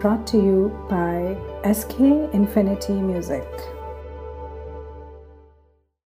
brought to you by SK Infinity Music.